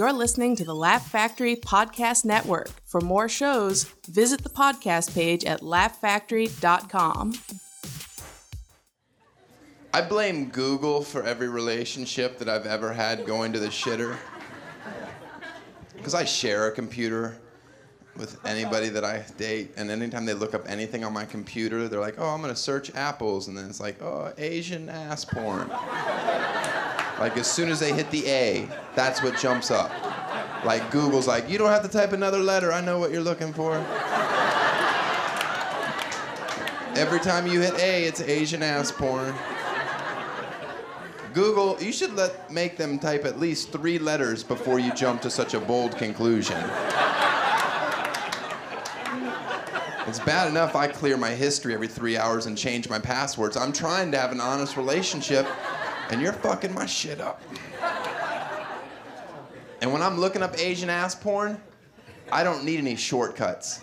You're listening to the Laugh Factory Podcast Network. For more shows, visit the podcast page at laughfactory.com. I blame Google for every relationship that I've ever had going to the shitter. Because I share a computer with anybody that I date, and anytime they look up anything on my computer, they're like, oh, I'm gonna search apples, and then it's like, oh, Asian ass porn. Like, as soon as they hit the A, that's what jumps up. Like, Google's like, you don't have to type another letter, I know what you're looking for. Every time you hit A, it's Asian ass porn. Google, you should let make them type at least three letters before you jump to such a bold conclusion. It's bad enough I clear my history every three hours and change my passwords. I'm trying to have an honest relationship, and you're fucking my shit up. And when I'm looking up Asian ass porn, I don't need any shortcuts.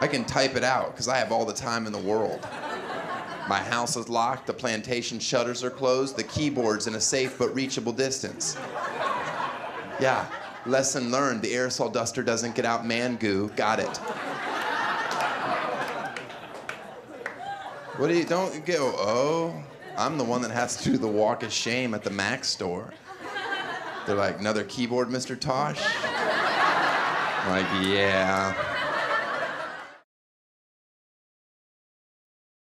I can type it out because I have all the time in the world. My house is locked, the plantation shutters are closed, the keyboard's in a safe but reachable distance. Yeah, lesson learned the aerosol duster doesn't get out man goo. Got it. What do you don't go? Oh, I'm the one that has to do the walk of shame at the Mac store. They're like, another keyboard, Mr. Tosh? I'm like, yeah.